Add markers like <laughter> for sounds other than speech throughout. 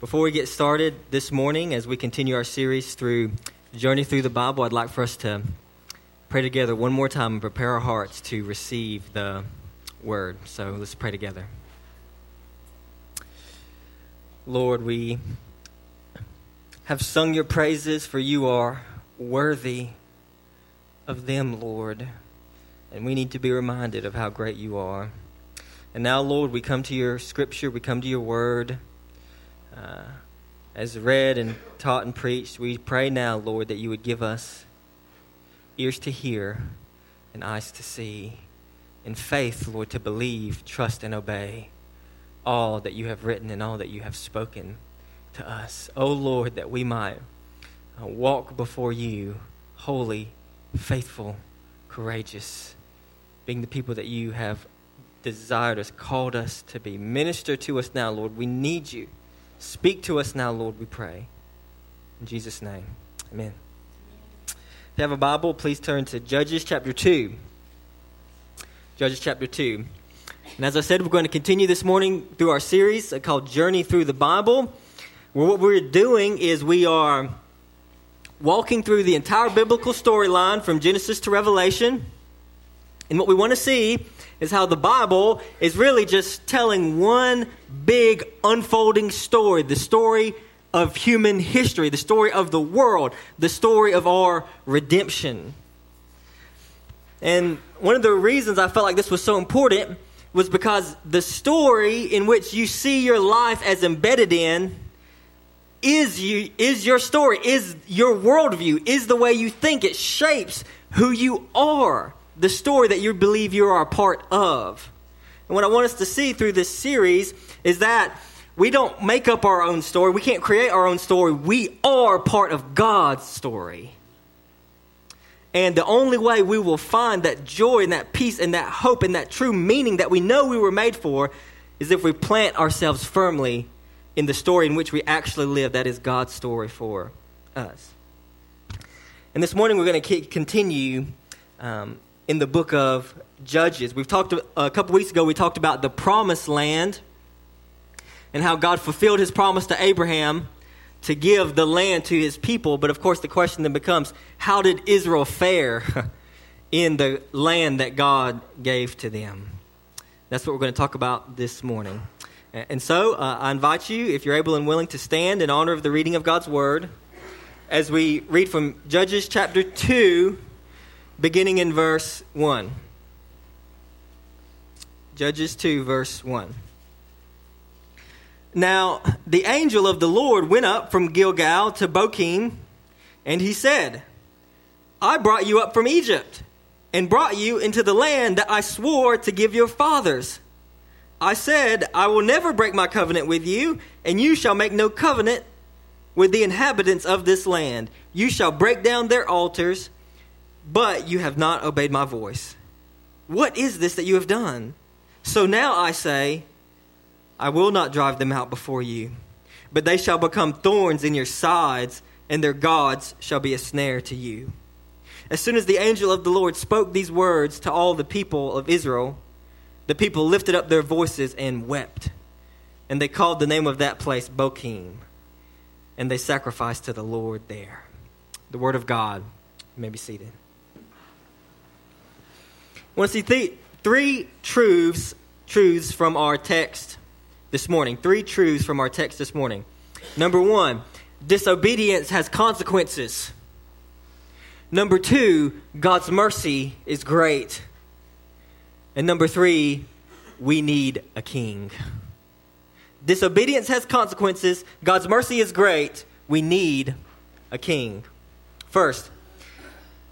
Before we get started this morning, as we continue our series through Journey Through the Bible, I'd like for us to pray together one more time and prepare our hearts to receive the word. So let's pray together. Lord, we have sung your praises, for you are worthy of them, Lord. And we need to be reminded of how great you are. And now, Lord, we come to your scripture, we come to your word. Uh, as read and taught and preached, we pray now, Lord, that you would give us ears to hear and eyes to see, and faith, Lord, to believe, trust, and obey all that you have written and all that you have spoken to us. Oh, Lord, that we might uh, walk before you holy, faithful, courageous, being the people that you have desired us, called us to be. Minister to us now, Lord. We need you. Speak to us now, Lord, we pray. In Jesus' name, amen. If you have a Bible, please turn to Judges chapter 2. Judges chapter 2. And as I said, we're going to continue this morning through our series uh, called Journey Through the Bible. What we're doing is we are walking through the entire biblical storyline from Genesis to Revelation. And what we want to see is how the Bible is really just telling one big unfolding story the story of human history, the story of the world, the story of our redemption. And one of the reasons I felt like this was so important was because the story in which you see your life as embedded in is you is your story is your worldview is the way you think it shapes who you are the story that you believe you are a part of. And what I want us to see through this series is that we don't make up our own story. We can't create our own story. We are part of God's story. And the only way we will find that joy and that peace and that hope and that true meaning that we know we were made for is if we plant ourselves firmly in the story in which we actually live. That is God's story for us. And this morning we're going to continue um, in the book of Judges. We've talked a couple weeks ago, we talked about the promised land and how God fulfilled his promise to Abraham to give the land to his people. But of course, the question then becomes how did Israel fare <laughs> in the land that God gave to them? That's what we're going to talk about this morning. And so uh, I invite you, if you're able and willing, to stand in honor of the reading of God's word as we read from Judges chapter 2 beginning in verse 1. Judges 2, verse 1. Now, the angel of the Lord went up from Gilgal to Bochim, and he said, I brought you up from Egypt, and brought you into the land that I swore to give your fathers. I said, I will never break my covenant with you, and you shall make no covenant with the inhabitants of this land. You shall break down their altars but you have not obeyed my voice. What is this that you have done? So now I say, I will not drive them out before you, but they shall become thorns in your sides, and their gods shall be a snare to you. As soon as the angel of the Lord spoke these words to all the people of Israel, the people lifted up their voices and wept. And they called the name of that place Bochim, and they sacrificed to the Lord there. The word of God. May be seated. Want to see th- three truths, truths from our text this morning. Three truths from our text this morning. Number one, disobedience has consequences. Number two, God's mercy is great. And number three, we need a king. Disobedience has consequences. God's mercy is great. We need a king. First,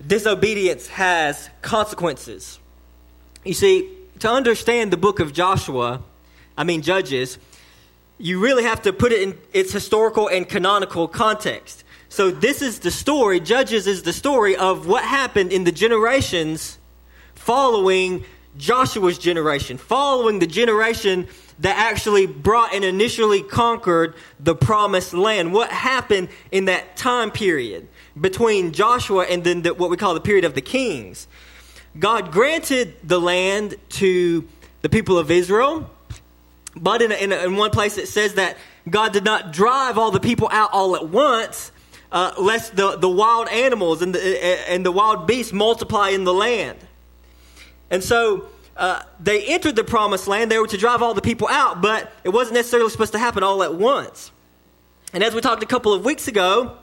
disobedience has consequences. You see, to understand the book of Joshua, I mean Judges, you really have to put it in its historical and canonical context. So this is the story, Judges is the story of what happened in the generations following Joshua's generation, following the generation that actually brought and initially conquered the promised land. What happened in that time period between Joshua and then the, what we call the period of the kings? God granted the land to the people of Israel, but in, in, in one place it says that God did not drive all the people out all at once, uh, lest the, the wild animals and the, and the wild beasts multiply in the land. And so uh, they entered the promised land. They were to drive all the people out, but it wasn't necessarily supposed to happen all at once. And as we talked a couple of weeks ago,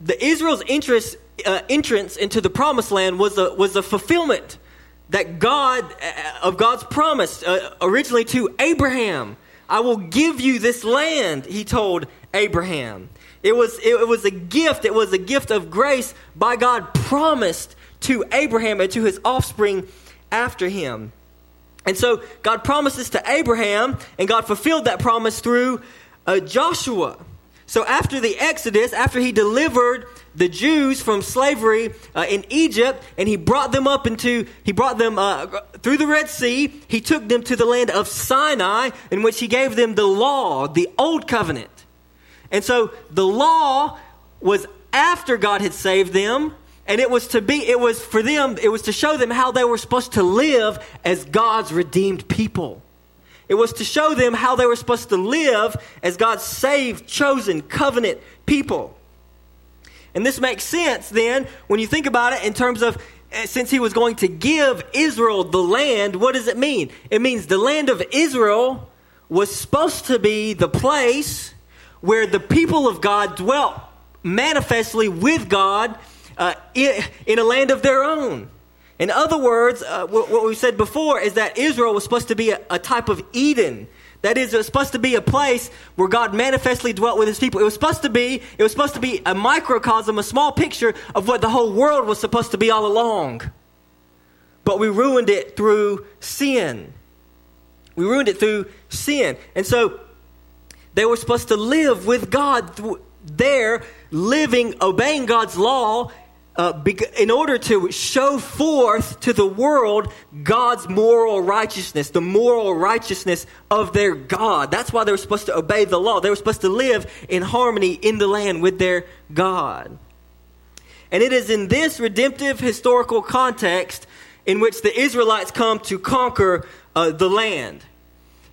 the Israel's interest, uh, entrance into the promised land was a, was a fulfillment that God, uh, of God's promise uh, originally to Abraham. I will give you this land, he told Abraham. It was, it was a gift. It was a gift of grace by God promised to Abraham and to his offspring after him. And so God promises to Abraham, and God fulfilled that promise through uh, Joshua. So after the Exodus, after he delivered the Jews from slavery uh, in Egypt, and he brought them up into, he brought them uh, through the Red Sea, he took them to the land of Sinai, in which he gave them the law, the old covenant. And so the law was after God had saved them, and it was to be, it was for them, it was to show them how they were supposed to live as God's redeemed people. It was to show them how they were supposed to live as God's saved, chosen, covenant people. And this makes sense then when you think about it in terms of eh, since he was going to give Israel the land, what does it mean? It means the land of Israel was supposed to be the place where the people of God dwelt manifestly with God uh, in, in, a land of their own. In other words, uh, what, what, we said before is that Israel was supposed to be a, a type of Eden. That is, it was supposed to be a place where God manifestly dwelt with his people. It was supposed to be, it was supposed to be a microcosm, a small picture of what the whole world was supposed to be all along. But we ruined it through sin. We ruined it through sin. And so they were supposed to live with God there, living, obeying God's law, uh, in order to show forth to the world God's moral righteousness, the moral righteousness of their God. That's why they were supposed to obey the law. They were supposed to live in harmony in the land with their God. And it is in this redemptive historical context in which the Israelites come to conquer uh, the land.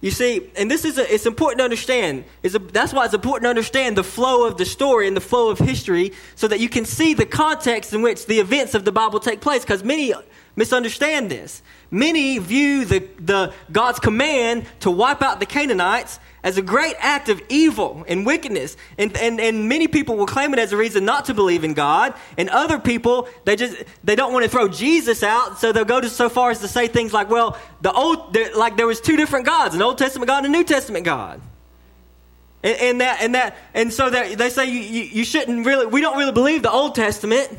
You see, and this is a, it's important to understand. A, that's why it's important to understand the flow of the story and the flow of history, so that you can see the context in which the events of the Bible take place. Because many misunderstand this. Many view the, the God's command to wipe out the Canaanites as a great act of evil and wickedness. And, and, and many people will claim it as a reason not to believe in God. And other people, they just, they don't want to throw Jesus out. So they'll go to so far as to say things like, well, the old, like there was two different gods, an Old Testament God and a New Testament God. And, and that, and that, and so that they say you, you, you shouldn't really, we don't really believe the Old Testament.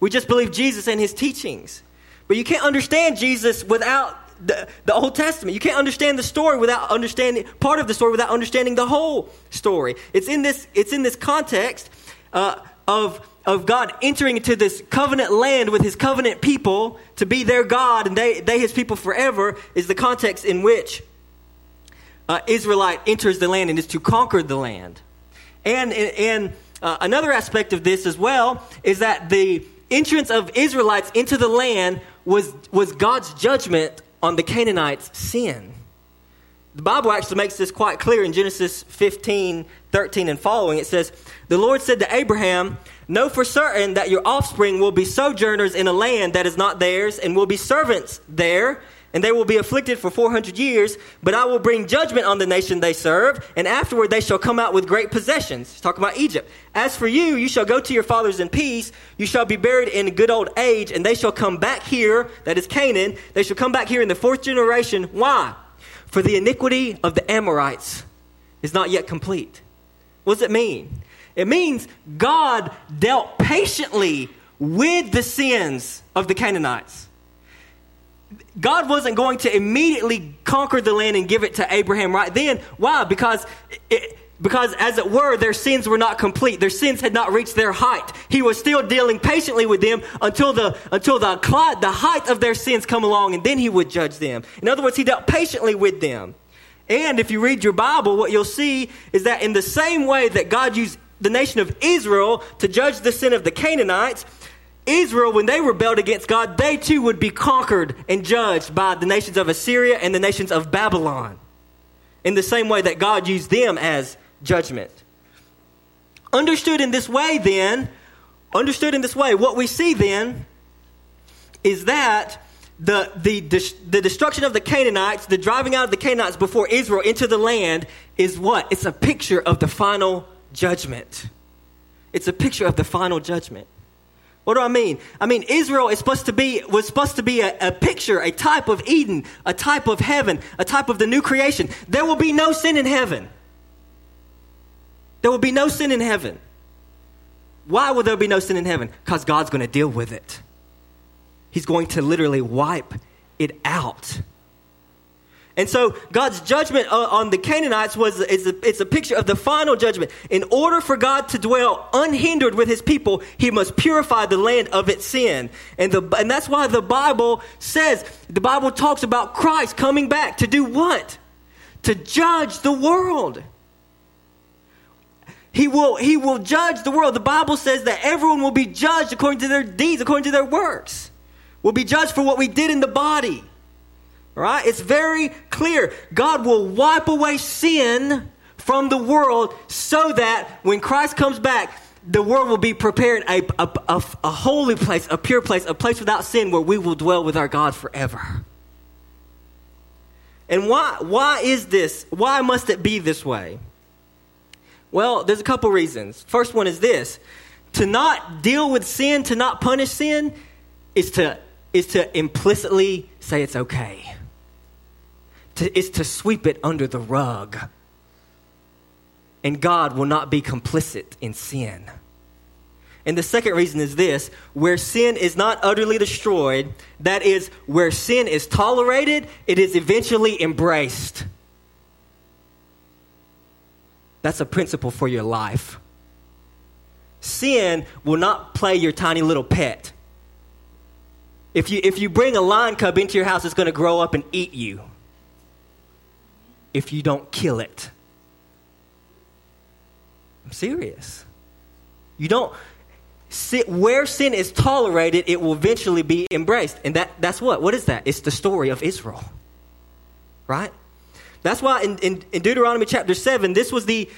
We just believe Jesus and his teachings. But you can't understand Jesus without the, the Old Testament. You can't understand the story without understanding part of the story without understanding the whole story. It's in this, it's in this context uh, of, of God entering into this covenant land with his covenant people to be their God and they, they his people forever, is the context in which uh, Israelite enters the land and is to conquer the land. And, and uh, another aspect of this as well is that the entrance of Israelites into the land was, was God's judgment on the Canaanites' sin. The Bible actually makes this quite clear in Genesis 15, 13, and following. It says, The Lord said to Abraham, Know for certain that your offspring will be sojourners in a land that is not theirs, and will be servants there and they will be afflicted for 400 years, but I will bring judgment on the nation they serve, and afterward they shall come out with great possessions. He's talking about Egypt. As for you, you shall go to your fathers in peace. You shall be buried in good old age, and they shall come back here, that is Canaan. They shall come back here in the fourth generation. Why? For the iniquity of the Amorites is not yet complete. What does it mean? It means God dealt patiently with the sins of the Canaanites. God wasn't going to immediately conquer the land and give it to Abraham right then. Why? Because it, because as it were their sins were not complete their sins had not reached their height he was still dealing patiently with them until the until the the height of their sins come along and then he would judge them in other words he dealt patiently with them and if you read your bible what you'll see is that in the same way that god used the nation of israel to judge the sin of the canaanites Israel, when they rebelled against God, they too would be conquered and judged by the nations of Assyria and the nations of Babylon. in the same way that God used them as judgment. Understood in this way, then, understood in this way, what we see then is that the, the, the destruction of the Canaanites, the driving out of the Canaanites before Israel into the land, is what? It's a picture of the final judgment. It's a picture of the final judgment. What do I mean? I mean Israel is supposed to be was supposed to be a, a, picture, a type of Eden, a type of heaven, a type of the new creation. There will be no sin in heaven. There will be no sin in heaven. Why will there be no sin in heaven? Because God's going to deal with it. He's going to literally wipe it out. And so God's judgment on the Canaanites was is a, it's a picture of the final judgment. In order for God to dwell unhindered with his people, he must purify the land of its sin. And the and that's why the Bible says the Bible talks about Christ coming back to do what? To judge the world. He will he will judge the world. The Bible says that everyone will be judged according to their deeds, according to their works. We'll be judged for what we did in the body. Right? It's very clear. God will wipe away sin from the world so that when Christ comes back, the world will be prepared a, a, a, a, holy place, a pure place, a place without sin where we will dwell with our God forever. And why, why is this? Why must it be this way? Well, there's a couple reasons. First one is this to not deal with sin, to not punish sin, is to, is to implicitly say it's okay to, is to sweep it under the rug. And God will not be complicit in sin. And the second reason is this where sin is not utterly destroyed, that is, where sin is tolerated, it is eventually embraced. That's a principle for your life. Sin will not play your tiny little pet. If you, if you bring a lion cub into your house, it's going to grow up and eat you if you don't kill it. I'm serious. You don't sit where sin is tolerated, it will eventually be embraced. And that, that's what? What is that? It's the story of Israel. Right? That's why in, in, in Deuteronomy chapter 7, this was the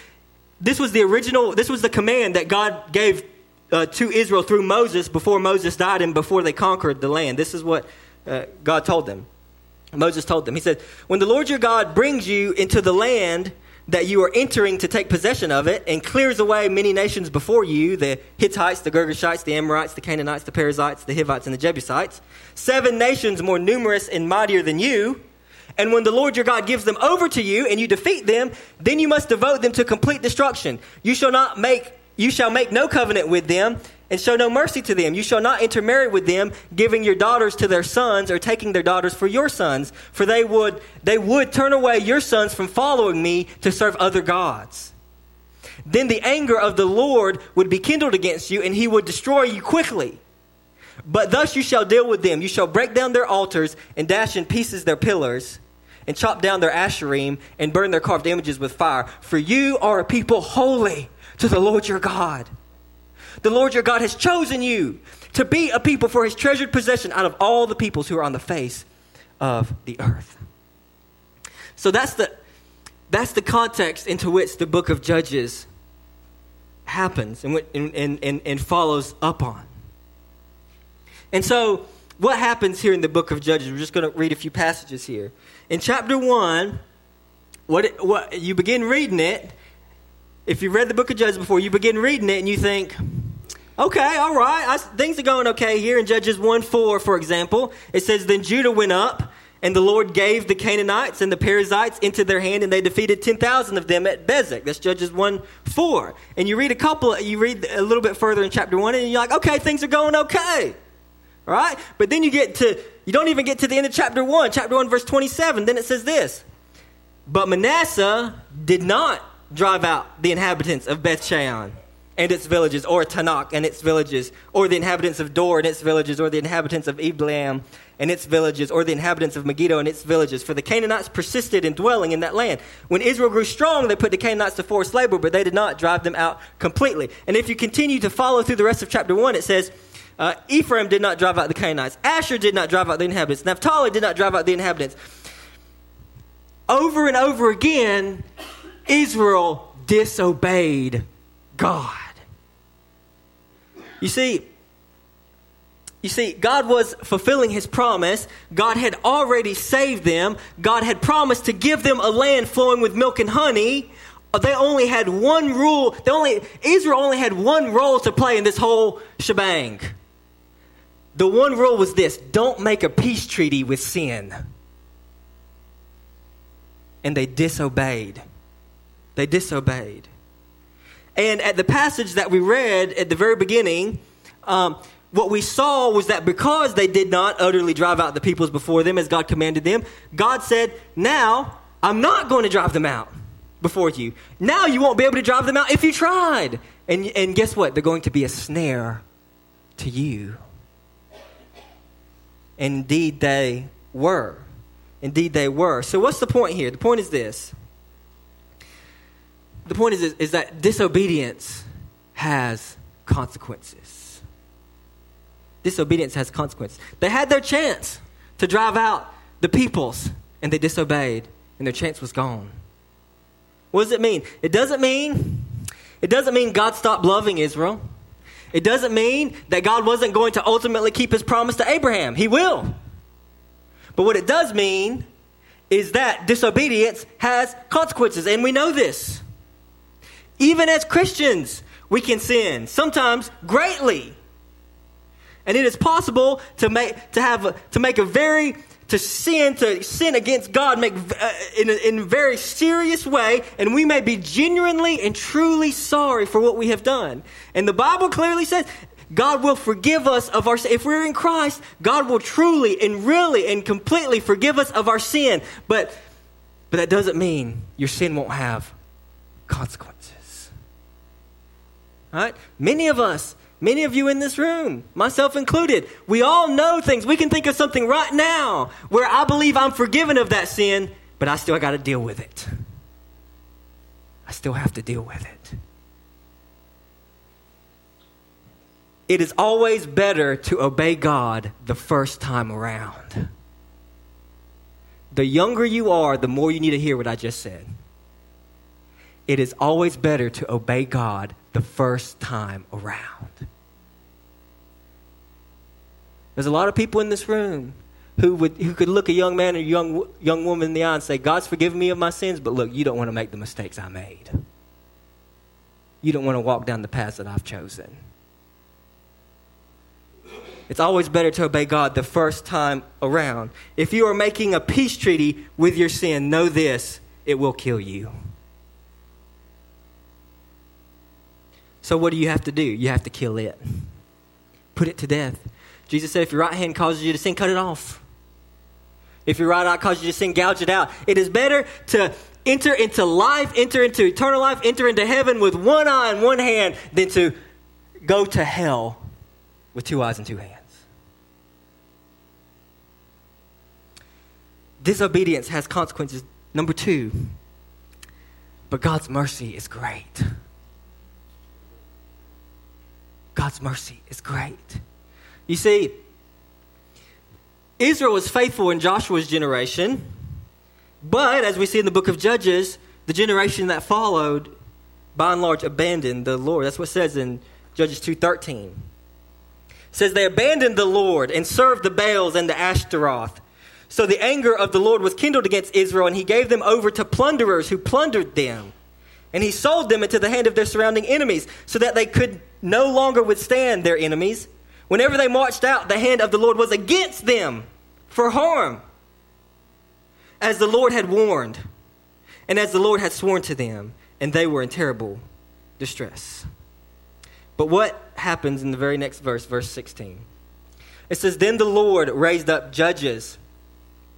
this was the original, this was the command that God gave uh, to Israel through Moses before Moses died and before they conquered the land. This is what uh, God told them. Moses told them, He said, When the Lord your God brings you into the land that you are entering to take possession of it and clears away many nations before you the Hittites, the Girgashites, the Amorites, the Canaanites, the Perizzites, the Hivites, and the Jebusites, seven nations more numerous and mightier than you. And when the Lord your God gives them over to you and you defeat them, then you must devote them to complete destruction. You shall not make you shall make no covenant with them and show no mercy to them. You shall not intermarry with them, giving your daughters to their sons or taking their daughters for your sons, for they would they would turn away your sons from following me to serve other gods. Then the anger of the Lord would be kindled against you, and he would destroy you quickly. But thus you shall deal with them. You shall break down their altars and dash in pieces their pillars, and chop down their asherim and burn their carved images with fire. For you are a people holy to the Lord your God. The Lord your God has chosen you to be a people for his treasured possession out of all the peoples who are on the face of the earth. So that's the, that's the context into which the book of Judges happens and, and, and, and follows up on. And so, what happens here in the book of Judges? We're just going to read a few passages here. In chapter 1, what, it, what you begin reading it, if you've read the book of Judges before, you begin reading it and you think, okay, all right, I, things are going okay here. In Judges 1 4, for example, it says, Then Judah went up, and the Lord gave the Canaanites and the Perizzites into their hand, and they defeated 10,000 of them at Bezek. That's Judges 1 4. And you read a couple, you read a little bit further in chapter 1, and you're like, okay, things are going okay. All right? But then you get to, you don't even get to the end of chapter 1. Chapter 1, verse 27, then it says this But Manasseh did not drive out the inhabitants of Beth Shean and its villages, or Taanach and its villages, or the inhabitants of Dor and its villages, or the inhabitants of Ibleam and its villages, or the inhabitants of Megiddo and its villages. For the Canaanites persisted in dwelling in that land. When Israel grew strong, they put the Canaanites to forced labor, but they did not drive them out completely. And if you continue to follow through the rest of chapter 1, it says, uh, Ephraim did not drive out the Canaanites. Asher did not drive out the inhabitants. Naphtali did not drive out the inhabitants. over and over again, Israel disobeyed God. You see, you see, God was fulfilling his promise. God had already saved them. God had promised to give them a land flowing with milk and honey. Uh, they only had one rule. They only Israel only had one role to play in this whole shebang. The one rule was this: don't make a peace treaty with sin. And they disobeyed. They disobeyed. And at the passage that we read at the very beginning, um, what we saw was that because they did not utterly drive out the peoples before them as God commanded them, God said, Now I'm not going to drive them out before you. Now you won't be able to drive them out if you tried. And, and guess what? They're going to be a snare to you. Indeed, they were. Indeed, they were. So, what's the point here? The point is this the point is, is that disobedience has consequences. Disobedience has consequences. They had their chance to drive out the peoples, and they disobeyed, and their chance was gone. What does it mean? It doesn't mean it doesn't mean God stopped loving Israel. It doesn't mean that God wasn't going to ultimately keep his promise to Abraham. He will. But what it does mean is that disobedience has consequences, and we know this. Even as Christians, we can sin, sometimes greatly. And it is possible to make, to have, a, to make a very, to sin, to sin against God make, uh, in, a, in a very serious way, and we may be genuinely and truly sorry for what we have done. And the Bible clearly says God will forgive us of our if we're in Christ, God will truly and really and completely forgive us of our sin. But but that doesn't mean your sin won't have consequences. Right? Many of us, many of you in this room, myself included, we all know things. We can think of something right now where I believe I'm forgiven of that sin, but I still got to deal with it. I still have to deal with it. It is always better to obey God the first time around. The younger you are, the more you need to hear what I just said. It is always better to obey God the first time around. There's a lot of people in this room who would who could look a young man or young young woman in the eye and say, "God's forgiven me of my sins," but look, you don't want to make the mistakes I made. You don't want to walk down the path that I've chosen. It's always better to obey God the first time around. If you are making a peace treaty with your sin, know this, it will kill you. So what do you have to do? You have to kill it. Put it to death. Jesus said, if your right hand causes you to sin, cut it off. If your right eye causes you to sin, gouge it out. It is better to enter into life, enter into eternal life, enter into heaven with one eye and one hand than to go to hell with two eyes and two hands. Disobedience has consequences. Number two, but God's mercy is great. God's mercy is great. You see, Israel was faithful in Joshua's generation, but as we see in the book of Judges, the generation that followed by and large abandoned the Lord. That's what it says in Judges 2:13. It says they abandoned the Lord and served the Baals and the Ashtaroth. So the anger of the Lord was kindled against Israel, and he gave them over to plunderers who plundered them. And he sold them into the hand of their surrounding enemies, so that they could no longer withstand their enemies. Whenever they marched out, the hand of the Lord was against them for harm, as the Lord had warned, and as the Lord had sworn to them, and they were in terrible distress. But what happens in the very next verse, verse 16? It says, Then the Lord raised up judges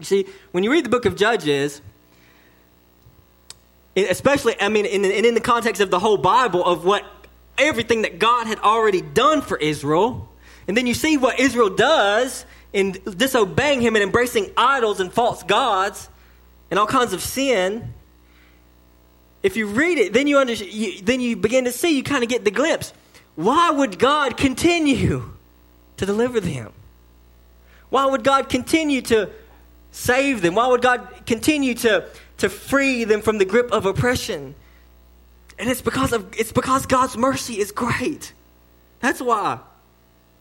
You see, when you read the book of Judges, especially, I mean, and in, in the context of the whole Bible, of what everything that God had already done for Israel. And then you see what Israel does in disobeying him and embracing idols and false gods and all kinds of sin. If you read it, then you, under, you, then you begin to see, you kind of get the glimpse. Why would God continue <laughs> to deliver them? Why would God continue to save them? Why would God continue to, to free them from the grip of oppression? And it's because of it's because God's mercy is great. That's why.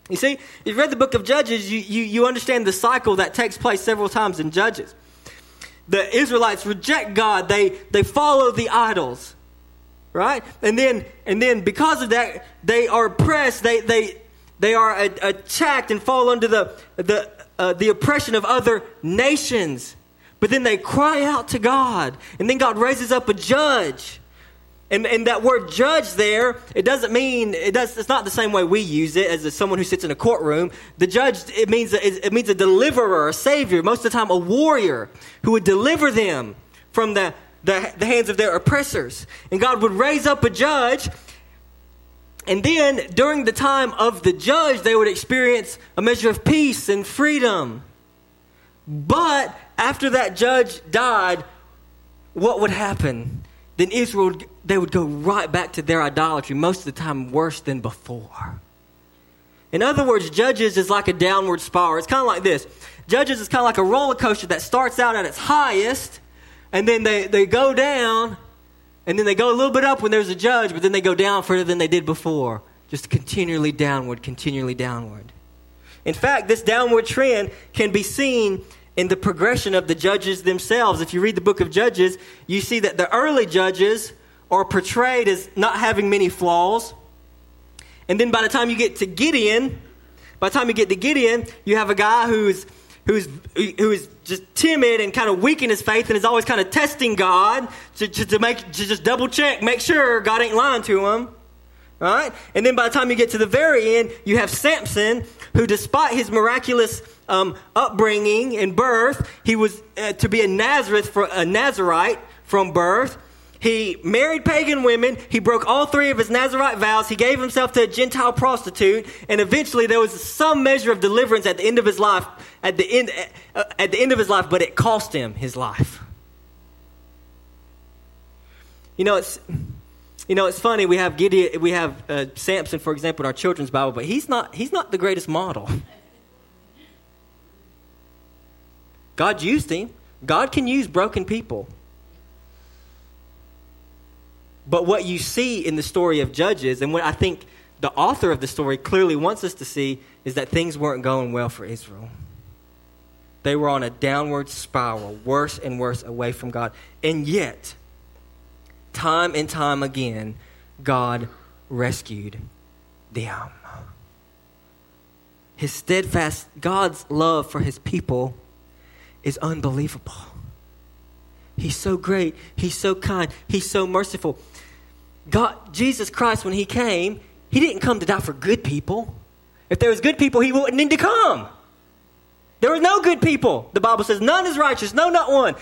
You see, if you read the book of Judges, you, you, you understand the cycle that takes place several times in Judges. The Israelites reject God, they, they follow the idols. Right? And then and then because of that, they are oppressed, they they they are attacked and fall under the the uh, the oppression of other nations. But then they cry out to God, and then God raises up a judge and, and that word judge there, it doesn't mean, it does, it's not the same way we use it as someone who sits in a courtroom. The judge, it means, it means a deliverer, a savior, most of the time a warrior who would deliver them from the, the, the hands of their oppressors. And God would raise up a judge and then during the time of the judge, they would experience a measure of peace and freedom. But after that judge died, what would happen? then Israel, they would go right back to their idolatry, most of the time worse than before. In other words, Judges is like a downward spiral. It's kind of like this Judges is kind of like a roller coaster that starts out at its highest, and then they, they go down, and then they go a little bit up when there's a judge, but then they go down further than they did before. Just continually downward, continually downward. In fact, this downward trend can be seen in the progression of the judges themselves. If you read the book of Judges, you see that the early judges are portrayed as not having many flaws. And then by the time you get to Gideon, by the time you get to Gideon, you have a guy who's who's who is just timid and kind of weak in his faith and is always kind of testing God to, to, to make to just double check, make sure God ain't lying to him. Right? And then by the time you get to the very end, you have Samson, who, despite his miraculous um, upbringing and birth, he was uh, to be a Nazareth for a Nazarite from birth. He married pagan women. He broke all three of his Nazarite vows. He gave himself to a Gentile prostitute, and eventually there was some measure of deliverance at the end of his life. At the end, uh, at the end of his life, but it cost him his life. You know, it's you know, it's funny. We have Gideon, we have uh, Samson, for example, in our children's Bible, but he's not, he's not the greatest model. <laughs> God used him. God can use broken people. But what you see in the story of Judges, and what I think the author of the story clearly wants us to see, is that things weren't going well for Israel. They were on a downward spiral, worse and worse away from God. And yet, time and time again, God rescued them. His steadfast, God's love for his people is unbelievable. He's so great. He's so kind. He's so merciful. God, Jesus Christ, when he came, he didn't come to die for good people. If there was good people, he wouldn't need to come. There were no good people. The Bible says, none is righteous, no, not one.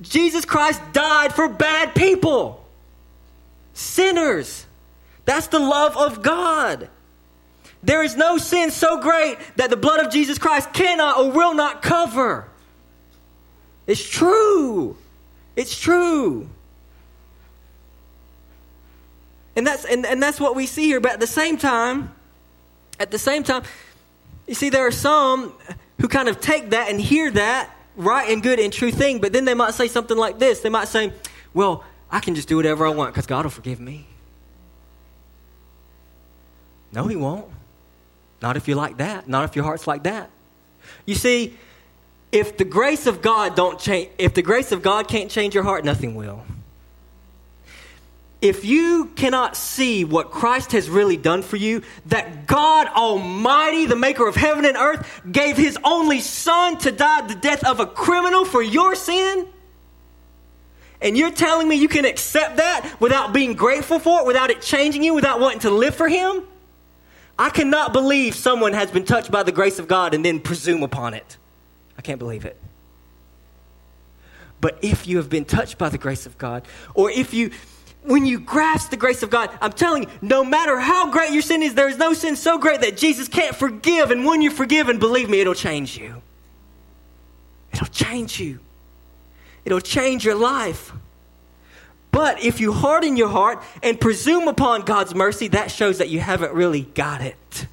Jesus Christ died for bad people, sinners. That's the love of God. There is no sin so great that the blood of Jesus Christ cannot or will not cover. It's true. It's true. And that's and, and that's what we see here. But at the same time, at the same time, you see, there are some who kind of take that and hear that right and good and true thing, but then they might say something like this. They might say, Well, I can just do whatever I want because God will forgive me. No, He won't. Not if you're like that. Not if your heart's like that. You see, if the grace of God don't change, if the grace of God can't change your heart, nothing will. If you cannot see what Christ has really done for you, that God Almighty, the maker of heaven and earth, gave his only son to die the death of a criminal for your sin, and you're telling me you can accept that without being grateful for it, without it changing you, without wanting to live for him? I cannot believe someone has been touched by the grace of God and then presume upon it. I can't believe it. But if you have been touched by the grace of God, or if you, when you grasp the grace of God, I'm telling you, no matter how great your sin is, there is no sin so great that Jesus can't forgive. And when you're forgiven, believe me, it'll change you. It'll change you, it'll change your life. But if you harden your heart and presume upon God's mercy, that shows that you haven't really got it.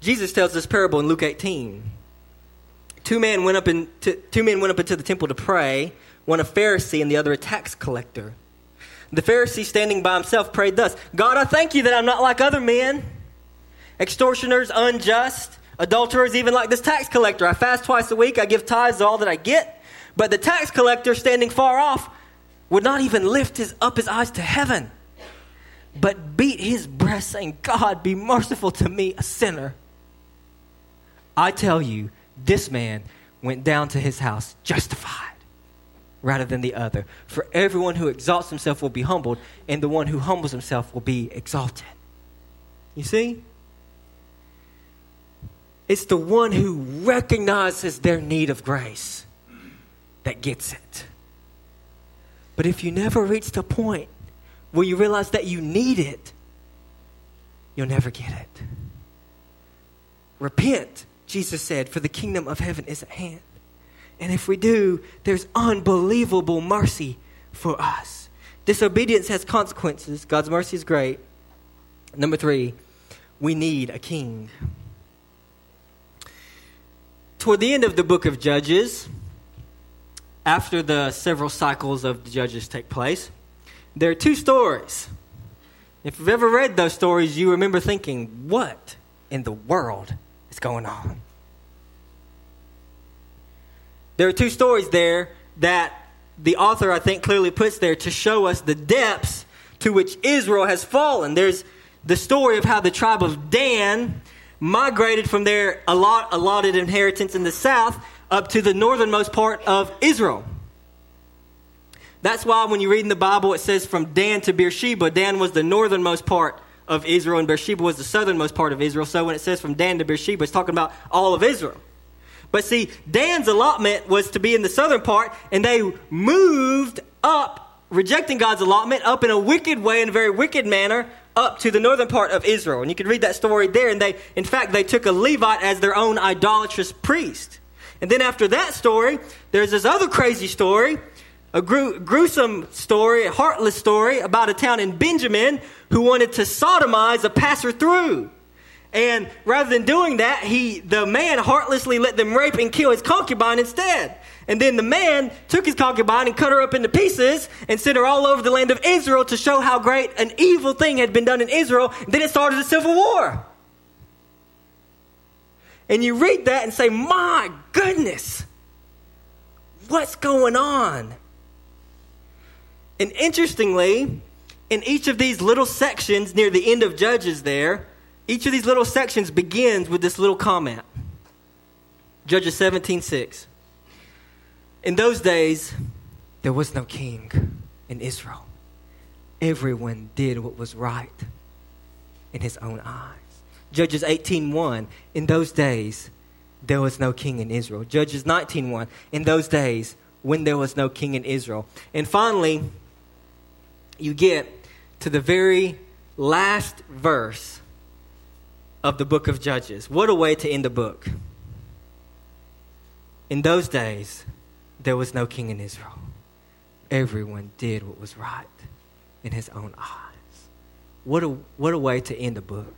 Jesus tells this parable in Luke 18. Two men went up into, two men went up into the temple to pray, one a Pharisee and the other a tax collector. The Pharisee, standing by himself, prayed thus God, I thank you that I'm not like other men, extortioners, unjust, adulterers, even like this tax collector. I fast twice a week, I give tithes to all that I get. But the tax collector, standing far off, would not even lift his, up his eyes to heaven, but beat his breast, saying, God, be merciful to me, a sinner. I tell you, this man went down to his house justified rather than the other. For everyone who exalts himself will be humbled, and the one who humbles himself will be exalted. You see? It's the one who recognizes their need of grace that gets it. But if you never reach the point where you realize that you need it, you'll never get it. Repent, Jesus said, for the kingdom of heaven is at hand. And if we do, there's unbelievable mercy for us. Disobedience has consequences. God's mercy is great. Number three, we need a king. Toward the end of the book of Judges, after the several cycles of the judges take place, there are two stories. If you've ever read those stories, you remember thinking, what in the world is going on? There are two stories there that the author, I think, clearly puts there to show us the depths to which Israel has fallen. There's the story of how the tribe of Dan migrated from their allot, allotted inheritance in the south up to the northernmost part of Israel. That's why when you read in the Bible, it says from Dan to Beersheba. Dan was the northernmost part of Israel, and Beersheba was the southernmost part of Israel. So when it says from Dan to Beersheba, it's talking about all of Israel. But see, Dan's allotment was to be in the southern part, and they moved up, rejecting God's allotment, up in a wicked way, in a very wicked manner, up to the northern part of Israel. And you can read that story there. And they, in fact, they took a Levite as their own idolatrous priest. And then after that story, there's this other crazy story, a gru- gruesome story, a heartless story about a town in Benjamin who wanted to sodomize a passer through. And rather than doing that, he, the man heartlessly let them rape and kill his concubine instead. And then the man took his concubine and cut her up into pieces and sent her all over the land of Israel to show how great an evil thing had been done in Israel. Then it started a civil war. And you read that and say, my goodness, what's going on? And interestingly, in each of these little sections near the end of Judges, there, each of these little sections begins with this little comment. Judges 17 6. In those days, there was no king in Israel. Everyone did what was right in his own eyes. Judges 18:1 In those days there was no king in Israel. Judges 19:1 In those days when there was no king in Israel. And finally you get to the very last verse of the book of Judges. What a way to end the book. In those days there was no king in Israel. Everyone did what was right in his own eyes. What a, what a way to end the book.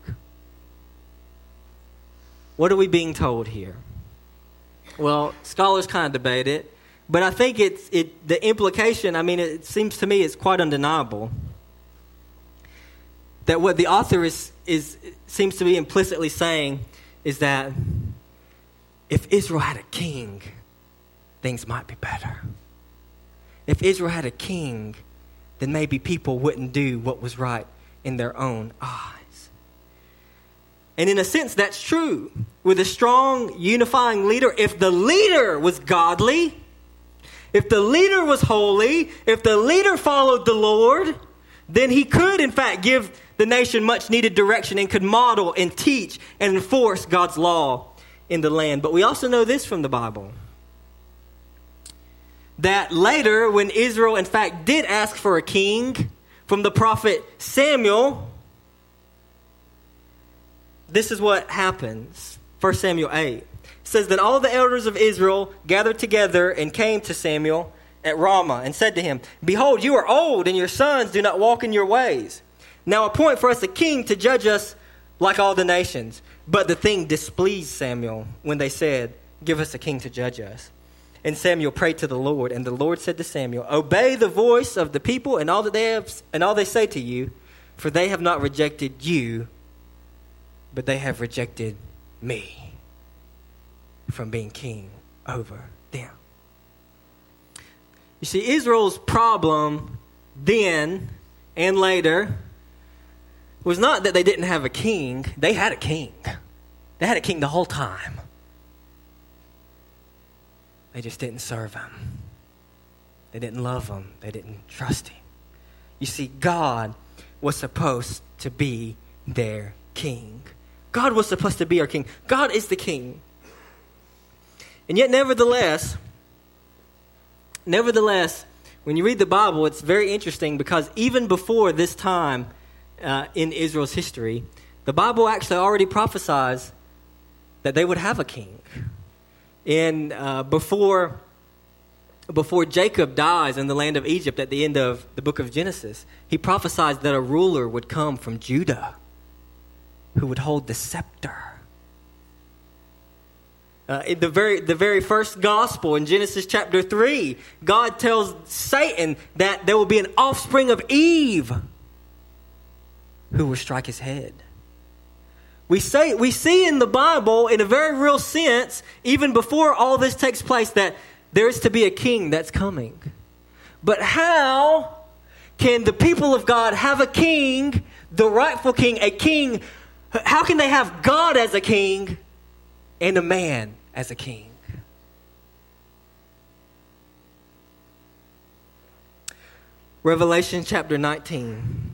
What are we being told here? Well, scholars kind of debate it, but I think it's it the implication, I mean it seems to me it's quite undeniable that what the author is is seems to be implicitly saying is that if Israel had a king, things might be better. If Israel had a king, then maybe people wouldn't do what was right in their own eyes. And in a sense, that's true. With a strong, unifying leader, if the leader was godly, if the leader was holy, if the leader followed the Lord, then he could, in fact, give the nation much needed direction and could model and teach and enforce God's law in the land. But we also know this from the Bible that later, when Israel in fact did ask for a king from the prophet Samuel, this is what happens. 1 Samuel 8 it says that all the elders of Israel gathered together and came to Samuel at Ramah and said to him, Behold, you are old, and your sons do not walk in your ways. Now appoint for us a king to judge us like all the nations. But the thing displeased Samuel when they said, Give us a king to judge us. And Samuel prayed to the Lord, and the Lord said to Samuel, Obey the voice of the people and all that they have and all they say to you, for they have not rejected you, but they have rejected me from being king over them. You see, Israel's problem then and later was not that they didn't have a king, they had a king. They had a king the whole time. They just didn't serve him. They didn't love him. They didn't trust him. You see, God was supposed to be their king. God was supposed to be our king. God is the king. And yet, nevertheless, nevertheless, when you read the Bible, it's very interesting because even before this time uh, in Israel's history, the Bible actually already prophesies that they would have a king. And uh, before before Jacob dies in the land of Egypt at the end of the book of Genesis, he prophesies that a ruler would come from Judah who would hold the scepter. Uh, in the very, the very first gospel in Genesis chapter 3, God tells Satan that there will be an offspring of Eve who will strike his head. We, say, we see in the Bible, in a very real sense, even before all this takes place, that there is to be a king that's coming. But how can the people of God have a king, the rightful king, a king? How can they have God as a king and a man as a king? Revelation chapter 19.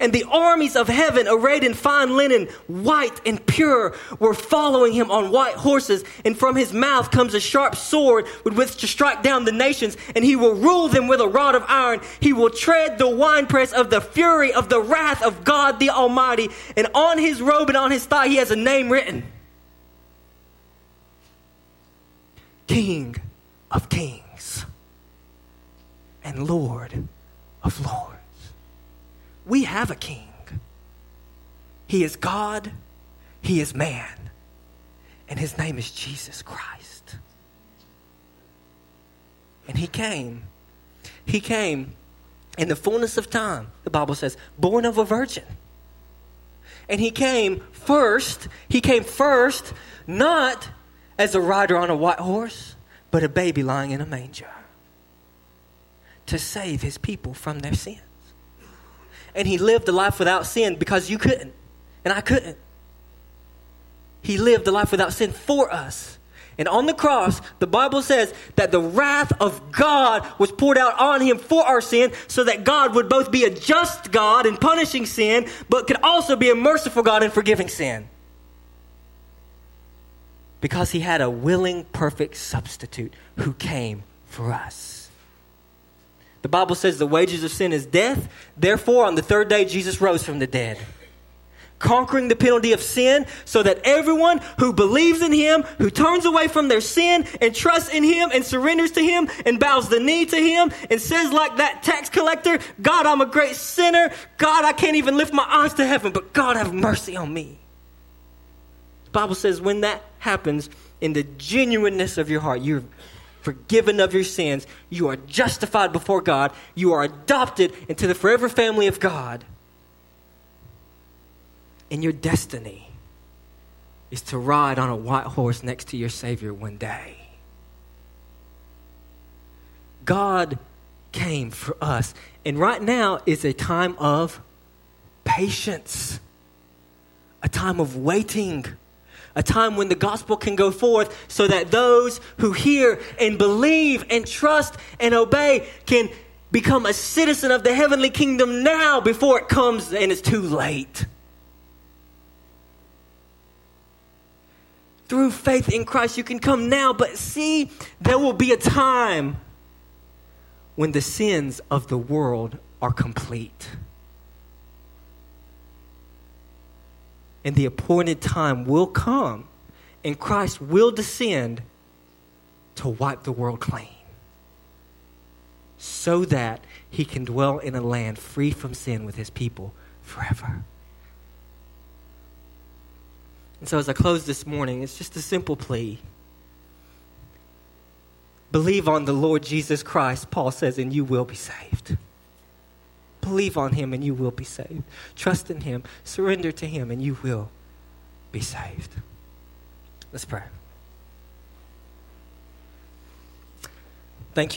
And the armies of heaven, arrayed in fine linen, white and pure, were following him on white horses. And from his mouth comes a sharp sword with which to strike down the nations. And he will rule them with a rod of iron. He will tread the winepress of the fury of the wrath of God the Almighty. And on his robe and on his thigh, he has a name written King of Kings and Lord of Lords we have a king. He is God, he is man, and his name is Jesus Christ. And he came. He came in the fullness of time, the Bible says, born of a virgin. And he came first, he came first, not as a rider on a white horse, but a baby lying in a manger to save his people from their sins and he lived a life without sin because you couldn't, and I couldn't. He lived a life without sin for us. And on the cross, the Bible says that the wrath of God was poured out on him for our sin, so that God would both be a just God in punishing sin, but could also be a merciful God in forgiving sin. Because he had a willing, perfect substitute who came for us. The Bible says the wages of sin is death. Therefore, on the third day, Jesus rose from the dead, conquering the penalty of sin so that everyone who believes in him, who turns away from their sin and trusts in him and surrenders to him and bows the knee to him and says, like that tax collector, God, I'm a great sinner. God, I can't even lift my eyes to heaven, but God, have mercy on me. The Bible says when that happens, in the genuineness of your heart, you're forgiven of your sins. You are justified before God. You are adopted into the forever family of God. And your destiny is to ride on a white horse next to your Savior one day. God came for us. And right now is a time of patience, a time of waiting, a time when the gospel can go forth so that those who hear and believe and trust and obey can become a citizen of the heavenly kingdom now before it comes and it's too late. Through faith in Christ, you can come now, but see, there will be a time when the sins of the world are complete. And the appointed time will come, and Christ will descend to wipe the world clean so that he can dwell in a land free from sin with his people forever. And so, as I close this morning, it's just a simple plea. Believe on the Lord Jesus Christ, Paul says, and you will be saved. Believe on him and you will be saved. Trust in him, surrender to him, and you will be saved. Let's pray.